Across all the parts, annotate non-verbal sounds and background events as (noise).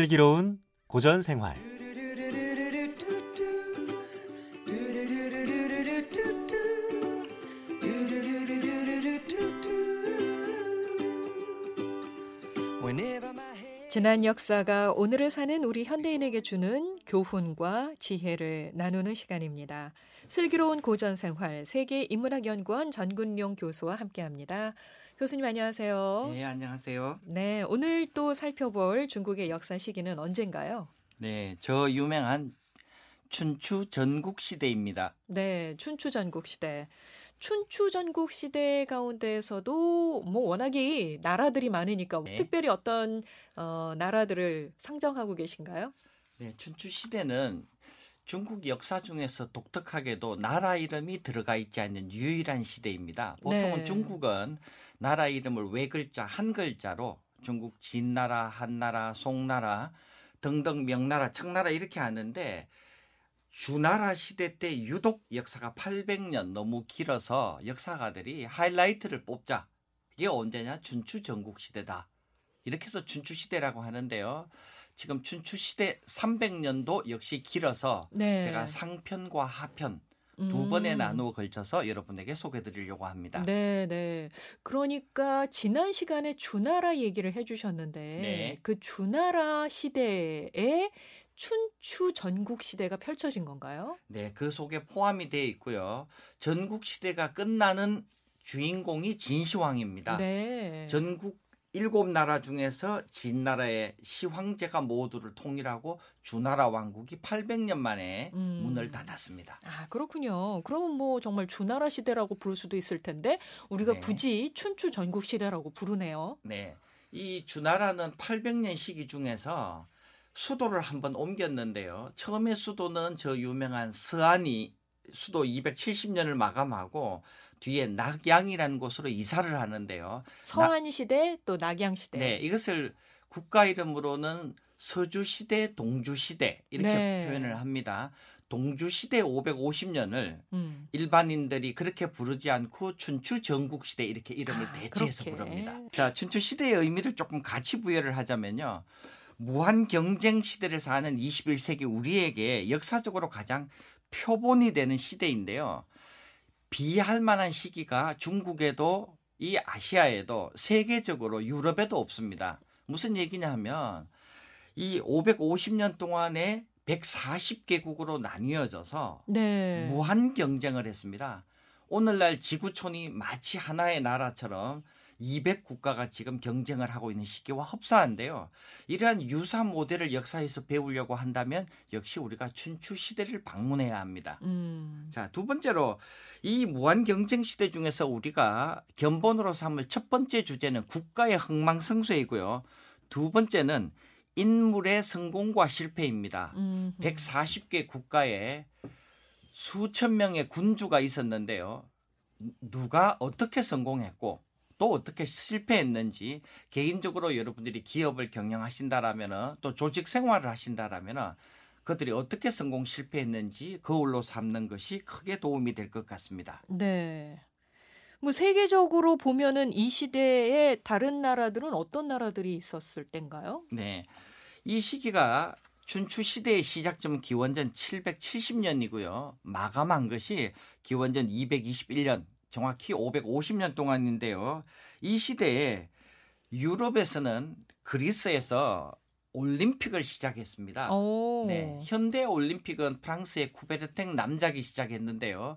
슬기로운 고전 생활. 지난 역사가 오늘을 사는 우리 현대인에게 주는 교훈과 지혜를 나누는 시간입니다. 슬기로운 고전 생활 세계 인문학 연구원 전근용 교수와 함께합니다. 교수님 안녕하세요. 네, 안녕하세요. 네, 오늘 또 살펴볼 중국의 역사 시기는 언젠가요? 네, 저 유명한 춘추 전국 시대입니다. 네, 춘추 전국 시대. 춘추 전국 시대 가운데에서도 뭐 워낙에 나라들이 많으니까 네. 특별히 어떤 어, 나라들을 상정하고 계신가요? 네, 춘추 시대는 중국 역사 중에서 독특하게도 나라 이름이 들어가 있지 않는 유일한 시대입니다. 보통은 네. 중국은 나라 이름을 외 글자 한 글자로 중국 진나라, 한나라, 송나라 등등 명나라, 청나라 이렇게 하는데 주나라 시대 때 유독 역사가 800년 너무 길어서 역사가들이 하이라이트를 뽑자. 이게 언제냐? 춘추 전국 시대다. 이렇게 해서 춘추 시대라고 하는데요. 지금 춘추 시대 300년도 역시 길어서 네. 제가 상편과 하편 두 번에 음. 나누어 걸쳐서 여러분에게 소개해 드리려고 합니다. 네, 네. 그러니까 지난 시간에 주나라 얘기를 해주셨는데 네. 그 주나라 시대에 춘추 전국 시대가 펼쳐진 건가요? 네, 그 속에 포함이 되어 있고요. 전국 시대가 끝나는 주인공이 진시황입니다. 네. 전국 일곱 나라 중에서 진나라의 시황제가 모두를 통일하고 주나라 왕국이 800년 만에 음. 문을 닫았습니다. 아, 그렇군요. 그러면 뭐 정말 주나라 시대라고 부를 수도 있을 텐데 우리가 네. 굳이 춘추 전국 시대라고 부르네요. 네. 이 주나라는 800년 시기 중에서 수도를 한번 옮겼는데요. 처음에 수도는 저 유명한 서안이 수도 270년을 마감하고 뒤에 낙양이라는 곳으로 이사를 하는데요. 서안 시대 또 낙양 시대. 네, 이것을 국가 이름으로는 서주 시대, 동주 시대 이렇게 네. 표현을 합니다. 동주 시대 550년을 음. 일반인들이 그렇게 부르지 않고 춘추 전국 시대 이렇게 이름을 아, 대체해서 그렇게. 부릅니다. 자, 춘추 시대의 의미를 조금 같이 부여를 하자면요. 무한 경쟁 시대를 사는 21세기 우리에게 역사적으로 가장 표본이 되는 시대인데요. 비할 만한 시기가 중국에도 이 아시아에도 세계적으로 유럽에도 없습니다. 무슨 얘기냐 하면 이 550년 동안에 140개국으로 나뉘어져서 네. 무한 경쟁을 했습니다. 오늘날 지구촌이 마치 하나의 나라처럼 200 국가가 지금 경쟁을 하고 있는 시기와 흡사한데요. 이러한 유사 모델을 역사에서 배우려고 한다면 역시 우리가 춘추 시대를 방문해야 합니다. 음. 자, 두 번째로 이 무한 경쟁 시대 중에서 우리가 견본으로 삼을 첫 번째 주제는 국가의 흥망성쇠이고요. 두 번째는 인물의 성공과 실패입니다. 음. 140개 국가에 수천 명의 군주가 있었는데요. 누가 어떻게 성공했고 또 어떻게 실패했는지 개인적으로 여러분들이 기업을 경영하신다라면 또 조직 생활을 하신다라면 그들이 어떻게 성공 실패했는지 거울로 삼는 것이 크게 도움이 될 것 같습니다. 네. 뭐 세계적으로 보면은 이 시대에 다른 나라들은 어떤 나라들이 있었을 땐가요? 네. 이 시기가 춘추 시대의 시작점 기원전 770년이고요. 마감한 것이 기원전 221년, 정확히 550년 동안인데요. 이 시대에 유럽에서는 그리스에서 올림픽을 시작했습니다. 오. 네, 현대 올림픽은 프랑스의 쿠베르탱 남작이 시작했는데요.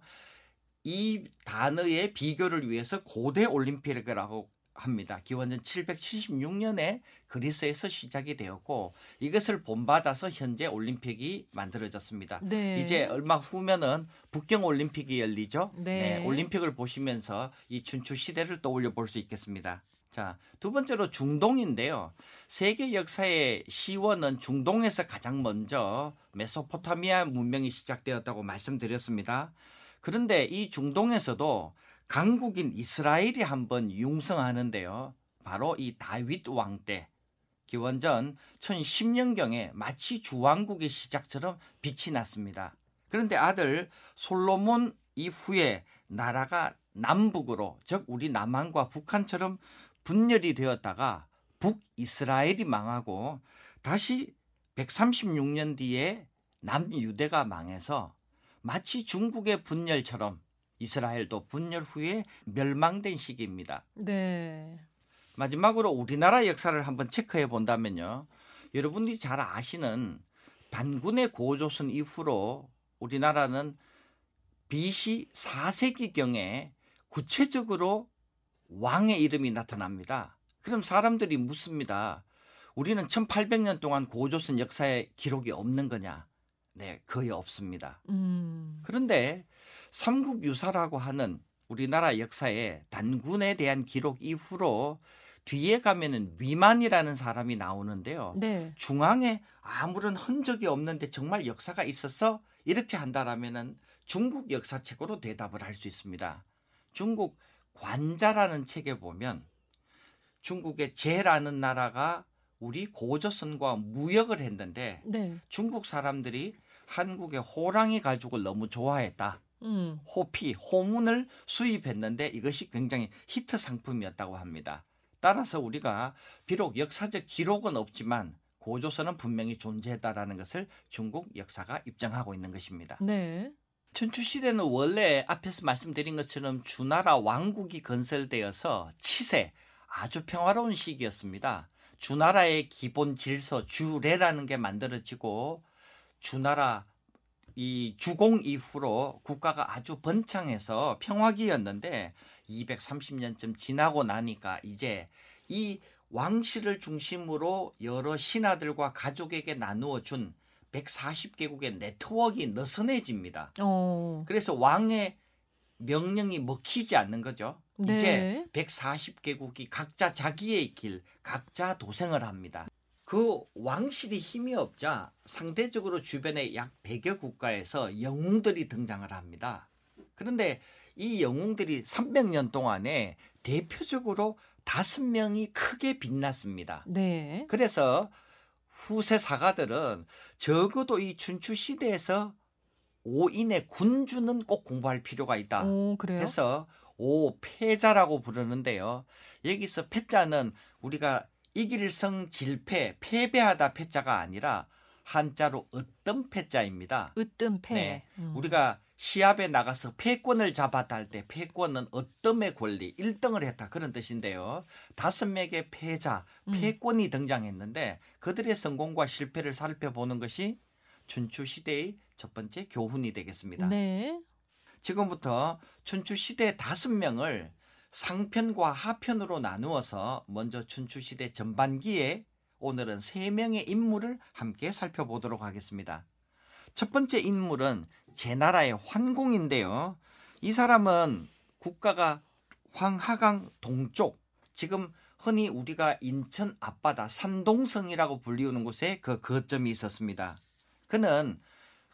이 단어의 비교를 위해서 고대 올림픽이라고 합니다. 기원전 776년에 그리스에서 시작이 되었고 이것을 본받아서 현재 올림픽이 만들어졌습니다. 네. 이제 얼마 후면은 북경 올림픽이 열리죠. 네. 올림픽을 보시면서 이 춘추 시대를 떠올려 볼 수 있겠습니다. 자, 두 번째로 중동인데요. 세계 역사의 시원은 중동에서 가장 먼저 메소포타미아 문명이 시작되었다고 말씀드렸습니다. 그런데 이 중동에서도 강국인 이스라엘이 한번 융성하는데요. 바로 이 다윗 왕 때 기원전 1010년경에 마치 주왕국의 시작처럼 빛이 났습니다. 그런데 아들 솔로몬 이후에 나라가 남북으로 즉 우리 남한과 북한처럼 분열이 되었다가 북이스라엘이 망하고 다시 136년 뒤에 남유대가 망해서 마치 중국의 분열처럼 이스라엘도 분열 후에 멸망된 시기입니다. 네. 마지막으로 우리나라 역사를 한번 체크해 본다면요. 여러분들이 잘 아시는 단군의 고조선 이후로 우리나라는 BC 4세기경에 구체적으로 왕의 이름이 나타납니다. 그럼 사람들이 묻습니다. 우리는 1800년 동안 고조선 역사에 기록이 없는 거냐? 네, 거의 없습니다. 음. 그런데 삼국유사라고 하는 우리나라 역사에 단군에 대한 기록 이후로 뒤에 가면은 위만이라는 사람이 나오는데요. 네. 중앙에 아무런 흔적이 없는데 정말 역사가 있어서 이렇게 한다라면은 중국 역사책으로 대답을 할 수 있습니다. 중국 관자라는 책에 보면 중국의 제라는 나라가 우리 고조선과 무역을 했는데 네. 중국 사람들이 한국의 호랑이 가죽을 너무 좋아했다. 음. 호피, 호문을 수입했는데 이것이 굉장히 히트 상품이었다고 합니다. 따라서 우리가 비록 역사적 기록은 없지만 고조선은 분명히 존재했다라는 것을 중국 역사가 입증하고 있는 것입니다. 네. 춘추시대는 원래 앞에서 말씀드린 것처럼 주나라 왕국이 건설되어서 치세 아주 평화로운 시기였습니다. 주나라의 기본 질서 주례라는 게 만들어지고 주나라 이 주공 이후로 국가가 아주 번창해서 평화기였는데 230년쯤 지나고 나니까 이제 이 왕실을 중심으로 여러 신하들과 가족에게 나누어 준 140개국의 네트워크가 느슨해집니다. 어. 그래서 왕의 명령이 먹히지 않는 거죠. 네. 이제 140개국이 각자 자기의 길, 각자 도생을 합니다. 그 왕실이 힘이 없자 상대적으로 주변의 약 100여 국가에서 영웅들이 등장을 합니다. 그런데 이 영웅들이 300년 동안에 대표적으로 다섯 명이 크게 빛났습니다. 네. 그래서 후세 사가들은 적어도 이 춘추 시대에서 오인의 군주는 꼭 공부할 필요가 있다. 오, 그래요? 해서 오패자라고 부르는데요. 여기서 패자는 우리가 이길성 질패 패배하다 패자가 아니라 한자로 어떤 패자입니다. 으뜸 패. 네. 음. 우리가 시합에 나가서 패권을 잡았다 할 때 패권은 어떤의 권리 1등을 했다 그런 뜻인데요. 다섯 명의 패자, 음. 패권이 등장했는데 그들의 성공과 실패를 살펴보는 것이 춘추 시대의 첫 번째 교훈이 되겠습니다. 네. 지금부터 춘추 시대 다섯 명을 상편과 하편으로 나누어서 먼저 춘추 시대 전반기에 오늘은 세 명의 인물을 함께 살펴보도록 하겠습니다. 첫 번째 인물은 제 나라의 환공인데요. 이 사람은 국가가 황하강 동쪽, 지금 흔히 우리가 인천 앞바다 산동성이라고 불리우는 곳에 그 거점이 있었습니다. 그는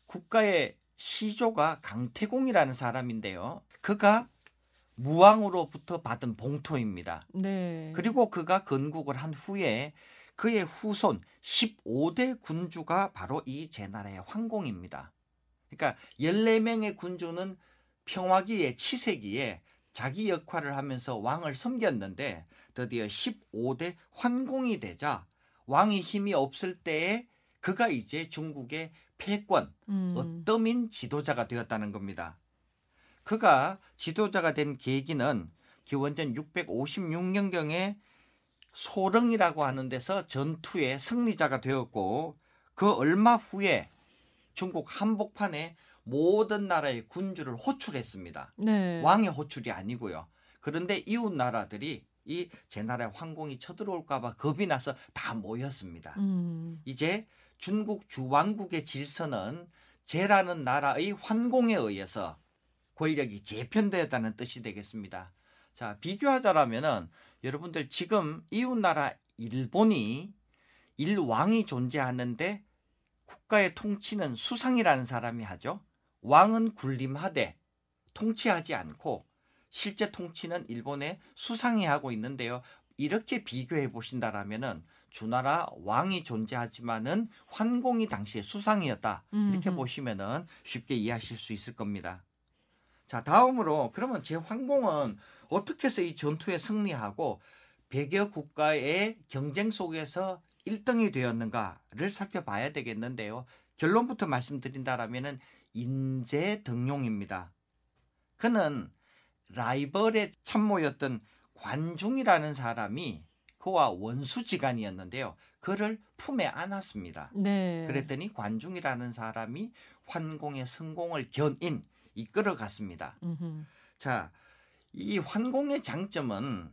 국가의 시조가 강태공이라는 사람인데요. 그가 무왕으로부터 받은 봉토입니다. 네. 그리고 그가 건국을 한 후에 그의 후손 15대 군주가 바로 이 제나라의 황공입니다. 그러니까 14명의 군주는 평화기에 치세기에 자기 역할을 하면서 왕을 섬겼는데 드디어 15대 환공이 되자 왕이 힘이 없을 때에 그가 이제 중국의 패권, 음. 어떠민 지도자가 되었다는 겁니다. 그가 지도자가 된 계기는 기원전 656년경에 소릉이라고 하는 데서 전투의 승리자가 되었고 그 얼마 후에 중국 한복판에 모든 나라의 군주를 호출했습니다. 네. 왕의 호출이 아니고요. 그런데 이웃 나라들이 이 제 나라의 황공이 쳐들어올까봐 겁이 나서 다 모였습니다. 음. 이제 중국 주왕국의 질서는 제라는 나라의 환공에 의해서 권력이 재편되었다는 뜻이 되겠습니다. 자, 비교하자라면은 여러분들 지금 이웃 나라 일본이 일왕이 존재하는데 국가의 통치는 수상이라는 사람이 하죠. 왕은 군림하되 통치하지 않고 실제 통치는 일본의 수상이 하고 있는데요. 이렇게 비교해 보신다라면은 주나라 왕이 존재하지만은 환공이 당시에 수상이었다. 이렇게 음흠. 보시면은 쉽게 이해하실 수 있을 겁니다. 자, 다음으로 그러면 제 황공은 어떻게 해서 이 전투에 승리하고 100여 국가의 경쟁 속에서 1등이 되었는가를 살펴봐야 되겠는데요. 결론부터 말씀드린다라면은 인재 등용입니다. 그는 라이벌의 참모였던 관중이라는 사람이 그와 원수지간이었는데요. 그를 품에 안았습니다. 네. 그랬더니 관중이라는 사람이 환공의 성공을 견인 이끌어갔습니다. 음흠. 자, 이 환공의 장점은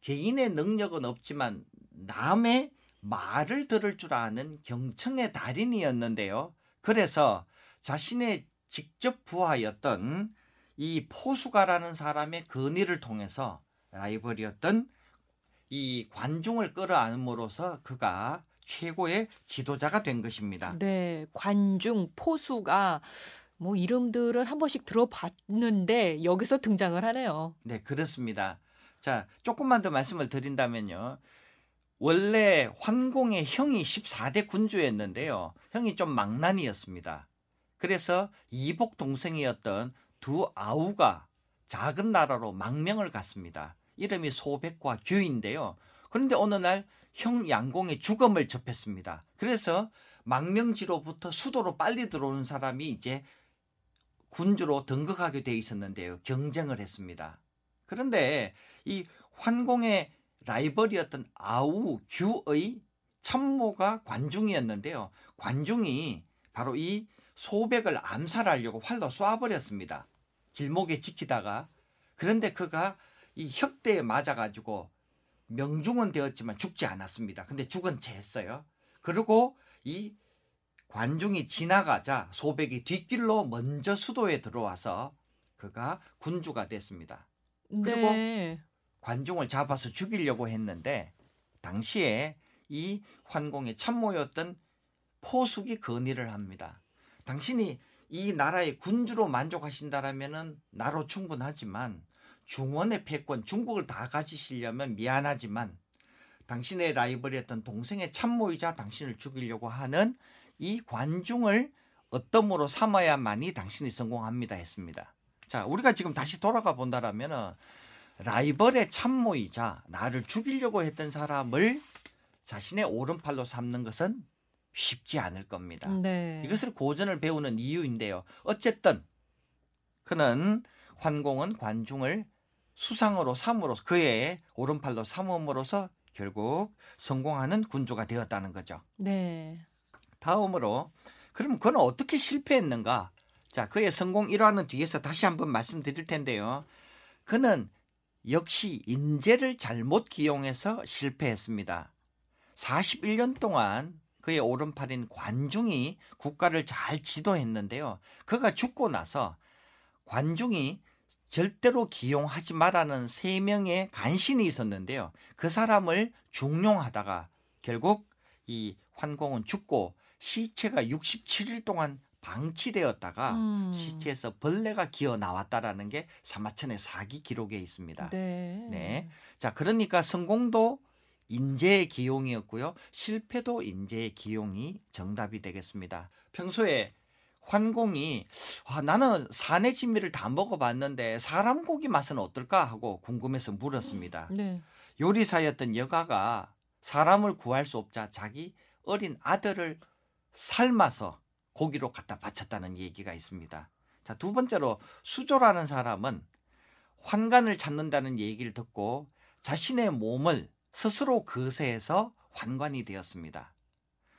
개인의 능력은 없지만 남의 말을 들을 줄 아는 경청의 달인이었는데요. 그래서 자신의 직접 부하였던 이 포수가라는 사람의 건의를 통해서 라이벌이었던 이 관중을 끌어안음으로써 그가 최고의 지도자가 된 것입니다. 네, 관중, 포수가 뭐 이름들을 한 번씩 들어봤는데 여기서 등장을 하네요. 네, 그렇습니다. 자, 조금만 더 말씀을 드린다면요. 원래 환공의 형이 14대 군주였는데요. 형이 좀 망난이었습니다. 그래서 이복 동생이었던 두 아우가 작은 나라로 망명을 갔습니다. 이름이 소백과 규인데요. 그런데 어느 날 형 양공의 죽음을 접했습니다. 그래서 망명지로부터 수도로 빨리 들어오는 사람이 이제 군주로 등극하게 돼 있었는데요. 경쟁을 했습니다. 그런데 이 환공의 라이벌이었던 아우 규의 참모가 관중이었는데요. 관중이 바로 이 소백을 암살하려고 활로 쏴버렸습니다. 길목에 지키다가 그런데 그가 이 혁대에 맞아가지고 명중은 되었지만 죽지 않았습니다. 근데 죽은 채 했어요. 그리고 이 관중이 지나가자 소백이 뒷길로 먼저 수도에 들어와서 그가 군주가 됐습니다. 그리고 네. 관중을 잡아서 죽이려고 했는데 당시에 이 환공의 참모였던 포숙이 건의를 합니다. 당신이 이 나라의 군주로 만족하신다라면은 나로 충분하지만 중원의 패권 중국을 다 가지시려면 미안하지만 당신의 라이벌이었던 동생의 참모이자 당신을 죽이려고 하는 이 관중을 어떠므로 삼아야만이 당신이 성공합니다 했습니다. 자, 우리가 지금 다시 돌아가 본다라면은 라이벌의 참모이자 나를 죽이려고 했던 사람을 자신의 오른팔로 삼는 것은 쉽지 않을 겁니다. 네. 이것을 고전을 배우는 이유인데요. 어쨌든 그는 환공은 관중을 수상으로 삼으로써 그의 오른팔로 삼음으로써 결국 성공하는 군주가 되었다는 거죠. 네. 다음으로 그럼 그는 어떻게 실패했는가? 자, 그의 성공 일화는 뒤에서 다시 한번 말씀드릴 텐데요. 그는 역시 인재를 잘못 기용해서 실패했습니다. 41년 동안 그의 오른팔인 관중이 국가를 잘 지도했는데요. 그가 죽고 나서 관중이 절대로 기용하지 말라는 세 명의 간신이 있었는데요. 그 사람을 중용하다가 결국 이 환공은 죽고 시체가 67일 동안 방치되었다가 음. 시체에서 벌레가 기어 나왔다라는 게 사마천의 사기 기록에 있습니다. 네. 네. 자, 그러니까 성공도 인재의 기용이었고요. 실패도 인재의 기용이 정답이 되겠습니다. 평소에 환공이 아, 나는 산의 진미를 다 먹어봤는데 사람 고기 맛은 어떨까 하고 궁금해서 물었습니다. 네. 요리사였던 여가가 사람을 구할 수 없자 자기 어린 아들을 삶아서 고기로 갖다 바쳤다는 얘기가 있습니다. 자, 두 번째로 수조라는 사람은 환관을 찾는다는 얘기를 듣고 자신의 몸을 스스로 거세해서 환관이 되었습니다.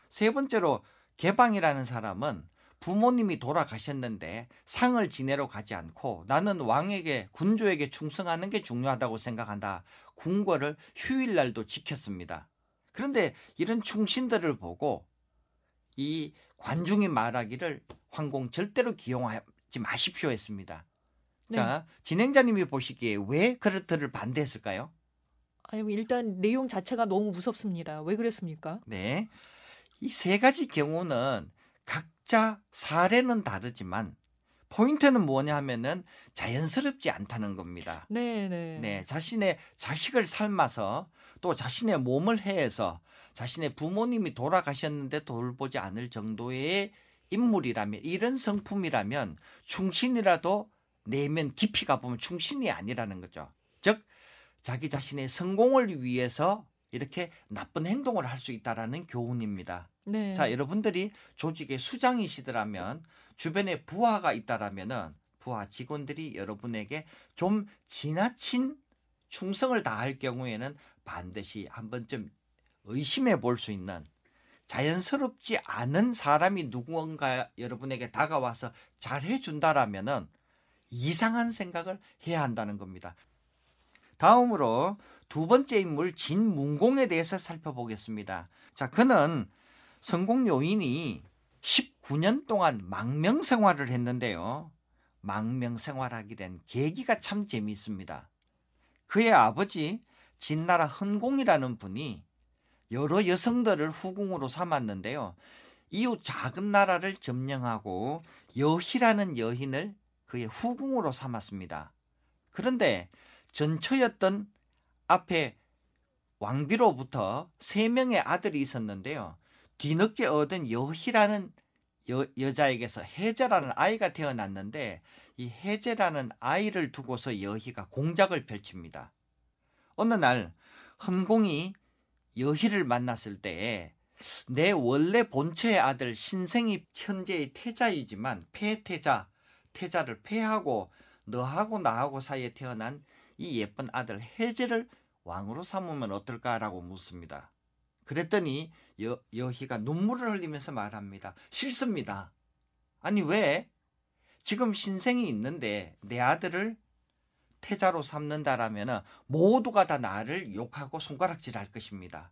세 번째로 개방이라는 사람은 부모님이 돌아가셨는데 상을 지내러 가지 않고 나는 왕에게 군주에게 충성하는 게 중요하다고 생각한다. 궁궐을 휴일날도 지켰습니다. 그런데 이런 충신들을 보고 이 관중이 말하기를 황공 절대로 기용하지 마십시오 했습니다. 자, 진행자님이 보시기에 왜 그렇들을 반대했을까요? 아유, 일단 내용 자체가 너무 무섭습니다. 왜 그랬습니까? 네. 이 세 가지 경우는 각자 사례는 다르지만 포인트는 뭐냐 하면은 자연스럽지 않다는 겁니다. 네, 네. 네, 자신의 자식을 삶아서 또 자신의 몸을 해해서 자신의 부모님이 돌아가셨는데 돌보지 않을 정도의 인물이라면 이런 성품이라면 충신이라도 내면 깊이 가보면 충신이 아니라는 거죠. 즉 자기 자신의 성공을 위해서 이렇게 나쁜 행동을 할 수 있다라는 교훈입니다. 네. 자, 여러분들이 조직의 수장이시더라면 주변에 부하가 있다라면은 부하 직원들이 여러분에게 좀 지나친 충성을 다할 경우에는 반드시 한 번쯤 의심해 볼 수 있는 자연스럽지 않은 사람이 누군가 여러분에게 다가와서 잘해 준다라면은 이상한 생각을 해야 한다는 겁니다. 다음으로 두 번째 인물 진문공에 대해서 살펴보겠습니다. 자, 그는 성공 요인이 19년 동안 망명 생활을 했는데요. 망명 생활하게 된 계기가 참 재미있습니다. 그의 아버지 진나라 헌공이라는 분이 여러 여성들을 후궁으로 삼았는데요. 이후 작은 나라를 점령하고 여희라는 여인을 그의 후궁으로 삼았습니다. 그런데 전처였던 앞에 왕비로부터 세 명의 아들이 있었는데요. 뒤늦게 얻은 여희라는 여, 여자에게서 해제라는 아이가 태어났는데 이 해제라는 아이를 두고서 여희가 공작을 펼칩니다. 어느 날 헌공이 여희를 만났을 때에 내 원래 본처의 아들 신생이 현재의 태자이지만 폐태자, 태자를 폐하고 너하고 나하고 사이에 태어난 이 예쁜 아들 해제를 왕으로 삼으면 어떨까라고 묻습니다. 그랬더니 여, 여희가 눈물을 흘리면서 말합니다. 싫습니다. 아니 왜? 지금 신생이 있는데 내 아들을 태자로 삼는다라면 모두가 다 나를 욕하고 손가락질할 것입니다.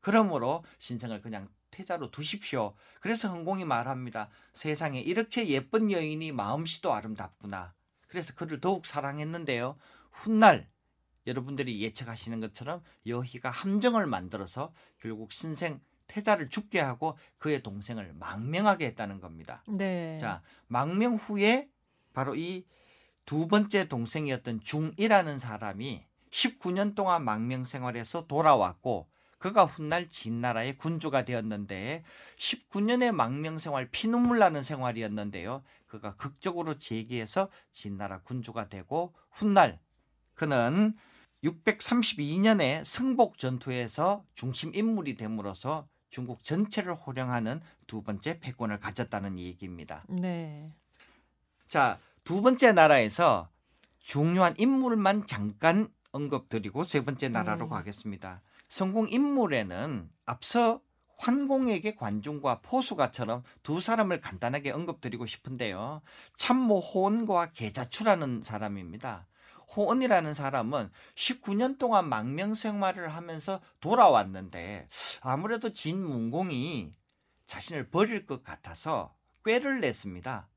그러므로 신생을 그냥 태자로 두십시오. 그래서 흥공이 말합니다. 세상에 이렇게 예쁜 여인이 마음씨도 아름답구나. 그래서 그를 더욱 사랑했는데요. 훗날 여러분들이 예측하시는 것처럼 여희가 함정을 만들어서 결국 신생 태자를 죽게 하고 그의 동생을 망명하게 했다는 겁니다. 네. 자, 망명 후에 바로 이 두 번째 동생이었던 중이라는 사람이 19년 동안 망명 생활에서 돌아왔고 그가 훗날 진나라의 군주가 되었는데 19년의 망명 생활 피눈물 나는 생활이었는데요. 그가 극적으로 재기해서 진나라 군주가 되고 훗날 그는 632년에 승복 전투에서 중심 인물이 됨으로써 중국 전체를 호령하는 두 번째 패권을 가졌다는 얘기입니다. 네. 자, 두 번째 나라에서 중요한 인물만 잠깐 언급드리고 세 번째 나라로 네. 가겠습니다. 성공 인물에는 앞서 환공에게 관중과 포수가처럼 두 사람을 간단하게 언급드리고 싶은데요. 참모 호은과 계자추라는 사람입니다. 호은이라는 사람은 19년 동안 망명 생활을 하면서 돌아왔는데 아무래도 진문공이 자신을 버릴 것 같아서 꾀를 냈습니다.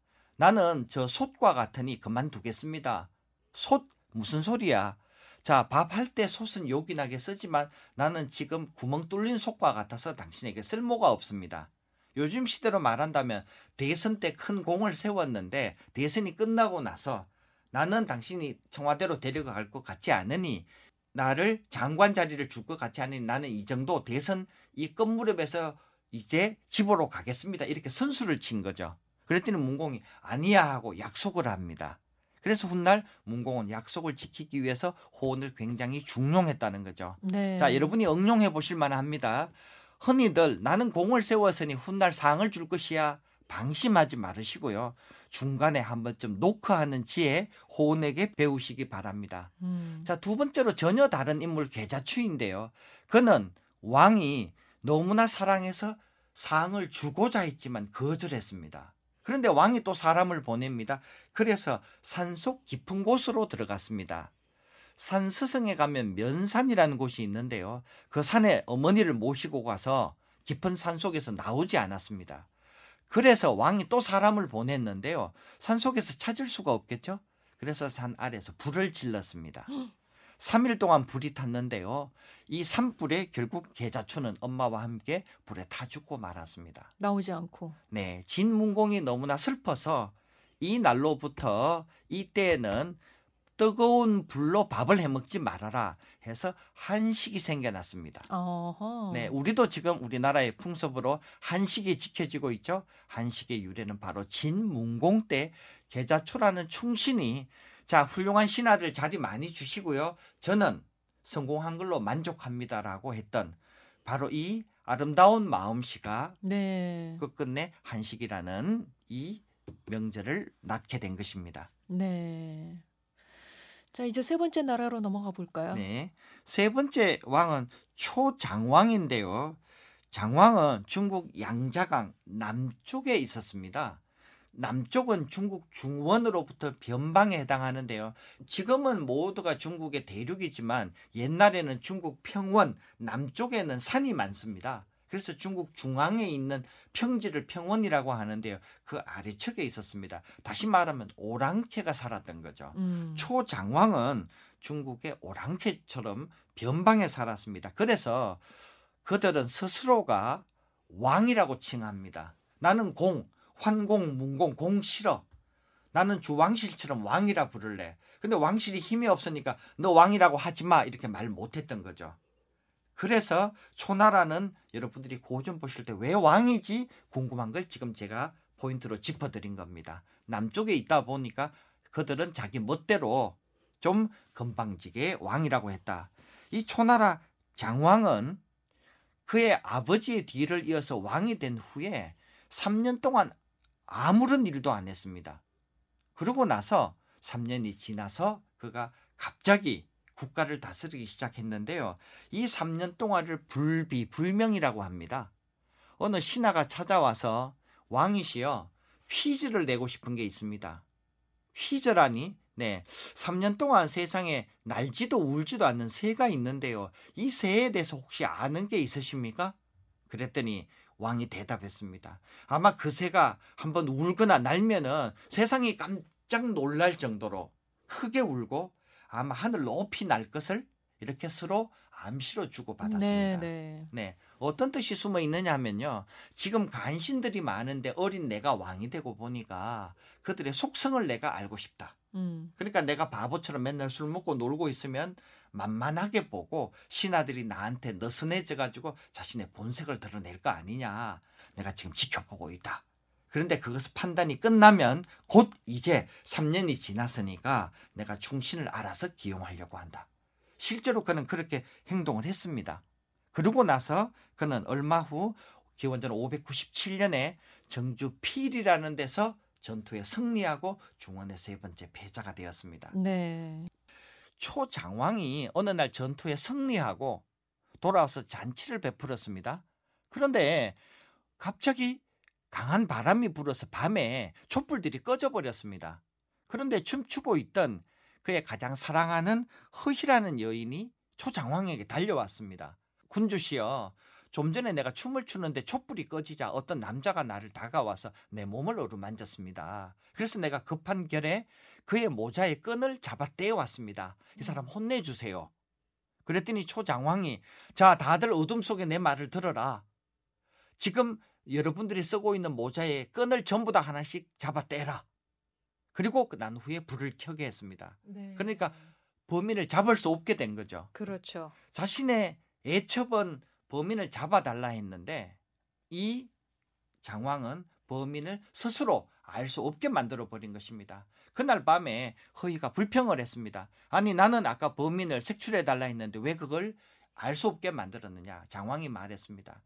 나는 저 솥과 같으니 그만두겠습니다. 솥 무슨 소리야? 자, 밥할 때 솥은 요긴하게 쓰지만 나는 지금 구멍 뚫린 솥과 같아서 당신에게 쓸모가 없습니다. 요즘 시대로 말한다면 대선 때 큰 공을 세웠는데 대선이 끝나고 나서 나는 당신이 청와대로 데려갈 것 같지 않으니 나를 장관 자리를 줄 것 같지 않으니 나는 이 정도 대선 이 끝무렵에서 이제 집으로 가겠습니다. 이렇게 선수를 친 거죠. 그랬더니 문공이 아니야 하고 약속을 합니다. 그래서 훗날 문공은 약속을 지키기 위해서 호언을 굉장히 중용했다는 거죠. 네. 자, 여러분이 응용해 보실 만합니다. 흔히들 나는 공을 세웠으니 훗날 상을 줄 것이야. 방심하지 말으시고요. 중간에 한 번쯤 노크하는 지혜 호은에게 배우시기 바랍니다. 음. 자, 두 번째로 전혀 다른 인물 계자추인데요. 그는 왕이 너무나 사랑해서 상을 주고자 했지만 거절했습니다. 그런데 왕이 또 사람을 보냅니다. 그래서 산속 깊은 곳으로 들어갔습니다. 산스성에 가면 면산이라는 곳이 있는데요. 그 산에 어머니를 모시고 가서 깊은 산 속에서 나오지 않았습니다. 그래서 왕이 또 사람을 보냈는데요. 산 속에서 찾을 수가 없겠죠? 그래서 산 아래에서 불을 질렀습니다. (gasps) 3일 동안 불이 탔는데요. 이 산불에 결국 계자추는 엄마와 함께 불에 타 죽고 말았습니다. 나오지 않고. 네, 진문공이 너무나 슬퍼서 이 날로부터 이때에는 뜨거운 불로 밥을 해 먹지 말아라 해서 한식이 생겨났습니다. 어허. 네, 우리도 지금 우리나라의 풍습으로 한식이 지켜지고 있죠. 한식의 유래는 바로 진문공 때 계자초라는 충신이 자, 훌륭한 신하들 자리 많이 주시고요. 저는 성공한 걸로 만족합니다라고 했던 바로 이 아름다운 마음씨가 네. 끝끝내 한식이라는 이 명절을 낳게 된 것입니다. 네. 자, 이제 세 번째 나라로 넘어가 볼까요? 네. 세 번째 왕은 초장왕인데요. 장왕은 중국 양자강 남쪽에 있었습니다. 남쪽은 중국 중원으로부터 변방에 해당하는데요. 지금은 모두가 중국의 대륙이지만 옛날에는 중국 평원 남쪽에는 산이 많습니다. 그래서 중국 중앙에 있는 평지를 평원이라고 하는데요. 그 아래쪽에 있었습니다. 다시 말하면 오랑캐가 살았던 거죠. 음. 초장왕은 중국의 오랑캐처럼 변방에 살았습니다. 그래서 그들은 스스로가 왕이라고 칭합니다. 나는 공, 환공, 문공, 공 싫어. 나는 주 왕실처럼 왕이라 부를래. 근데 왕실이 힘이 없으니까 너 왕이라고 하지 마. 이렇게 말 못했던 거죠. 그래서 초나라는 여러분들이 고전 보실 때 왜 왕이지 궁금한 걸 지금 제가 포인트로 짚어드린 겁니다. 남쪽에 있다 보니까 그들은 자기 멋대로 좀 건방지게 왕이라고 했다. 이 초나라 장왕은 그의 아버지의 뒤를 이어서 왕이 된 후에 3년 동안 아무런 일도 안 했습니다. 그러고 나서 3년이 지나서 그가 갑자기 국가를 다스리기 시작했는데요. 이 3년 동안을 불비, 불명이라고 합니다. 어느 신하가 찾아와서 왕이시여 퀴즈를 내고 싶은 게 있습니다. 퀴즈라니? 네. 3년 동안 세상에 날지도 울지도 않는 새가 있는데요. 이 새에 대해서 혹시 아는 게 있으십니까? 그랬더니 왕이 대답했습니다. 아마 그 새가 한번 울거나 날면은 세상이 깜짝 놀랄 정도로 크게 울고 아마 하늘 높이 날 것을 이렇게 서로 암시로 주고받았습니다. 네, 네. 네. 어떤 뜻이 숨어 있느냐 하면요. 지금 간신들이 많은데 어린 내가 왕이 되고 보니까 그들의 속성을 내가 알고 싶다. 음. 그러니까 내가 바보처럼 맨날 술 먹고 놀고 있으면 만만하게 보고 신하들이 나한테 느슨해져 가지고 자신의 본색을 드러낼 거 아니냐. 내가 지금 지켜보고 있다. 그런데 그것을 판단이 끝나면 곧 이제 3년이 지났으니까 내가 충신을 알아서 기용하려고 한다. 실제로 그는 그렇게 행동을 했습니다. 그러고 나서 그는 얼마 후 기원전 597년에 정주 필이라는 데서 전투에 승리하고 중원의 세 번째 패자가 되었습니다. 네. 초장왕이 어느 날 전투에 승리하고 돌아와서 잔치를 베풀었습니다. 그런데 갑자기 강한 바람이 불어서 밤에 촛불들이 꺼져 버렸습니다. 그런데 춤추고 있던 그의 가장 사랑하는 허희라는 여인이 초장왕에게 달려왔습니다. 군주시여, 좀 전에 내가 춤을 추는데 촛불이 꺼지자 어떤 남자가 나를 다가와서 내 몸을 어루만졌습니다. 그래서 내가 급한 결에 그의 모자의 끈을 잡아 떼어왔습니다. 이 사람 혼내주세요. 그랬더니 초장왕이 자 다들 어둠 속에 내 말을 들어라. 지금 여러분들이 쓰고 있는 모자의 끈을 전부 다 하나씩 잡아 떼라. 그리고 난 후에 불을 켜게 했습니다. 네. 그러니까 범인을 잡을 수 없게 된 거죠. 그렇죠. 자신의 애첩은 범인을 잡아달라 했는데 이 장왕은 범인을 스스로 알 수 없게 만들어 버린 것입니다. 그날 밤에 허희가 불평을 했습니다. 아니 나는 아까 범인을 색출해 달라 했는데 왜 그걸 알 수 없게 만들었느냐? 장왕이 말했습니다.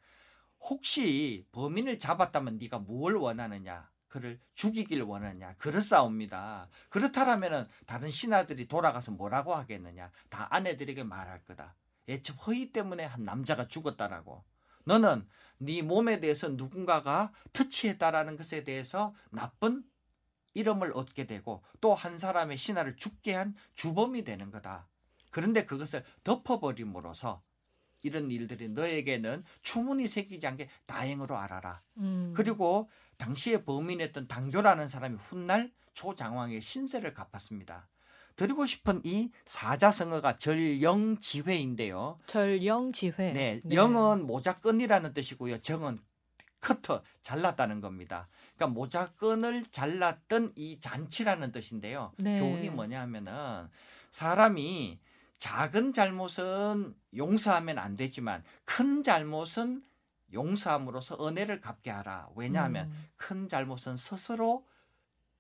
혹시 범인을 잡았다면 네가 무엇을 원하느냐? 그를 죽이길 원하느냐? 그렇사옵니다. 그렇다라면은 다른 신하들이 돌아가서 뭐라고 하겠느냐? 다 아내들에게 말할 거다. 애첩 허위 때문에 한 남자가 죽었다라고. 너는 네 몸에 대해서 누군가가 터치했다라는 것에 대해서 나쁜 이름을 얻게 되고 또 한 사람의 신하를 죽게 한 주범이 되는 거다. 그런데 그것을 덮어버림으로써 이런 일들이 너에게는 추문이 새기지 않게 다행으로 알아라. 음. 그리고 당시에 범인했던 당교라는 사람이 훗날 초장왕의 신세를 갚았습니다. 드리고 싶은 이 사자성어가 절영지회인데요. 절영지회. 네, 영은 모자끈이라는 뜻이고요. 정은 커터 잘랐다는 겁니다. 그러니까 모자끈을 잘랐던 이 잔치라는 뜻인데요. 네. 교훈이 뭐냐면은 사람이 작은 잘못은 용서하면 안 되지만 큰 잘못은 용서함으로써 은혜를 갚게 하라. 왜냐하면 음. 큰 잘못은 스스로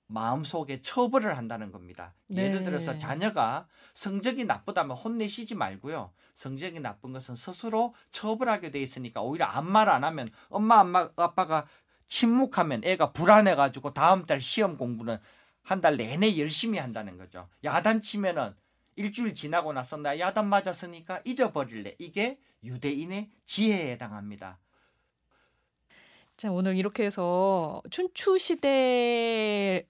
마음속에 처벌을 한다는 겁니다. 예를 네. 들어서 자녀가 성적이 나쁘다면 혼내시지 말고요. 성적이 나쁜 것은 스스로 처벌하게 돼 있으니까 오히려 아무 말 안 하면 엄마, 엄마, 아빠가 침묵하면 애가 불안해 가지고 다음 달 시험 공부는 한 달 내내 열심히 한다는 거죠. 야단 치면은 일주일 지나고 나서 나 야단 맞았으니까 잊어버릴래. 이게 유대인의 지혜에 해당합니다. 자, 오늘 이렇게 해서 춘추 시대의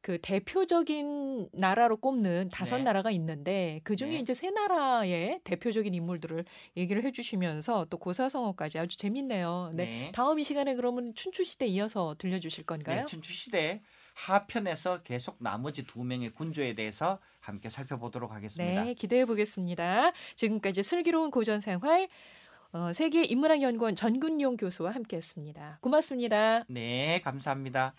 그 대표적인 나라로 꼽는 다섯 네. 나라가 있는데 그 중에 네. 이제 세 나라의 대표적인 인물들을 얘기를 해주시면서 또 고사성어까지 아주 재밌네요. 네. 네. 다음 이 시간에 그러면 춘추 시대 이어서 들려주실 건가요? 네, 춘추시대 하편에서 계속 나머지 두 명의 군주에 대해서 함께 살펴보도록 하겠습니다. 네, 기대해 보겠습니다. 지금까지 슬기로운 고전 생활 어, 세계 인문학 연구원 전근용 교수와 함께했습니다. 고맙습니다. 네, 감사합니다.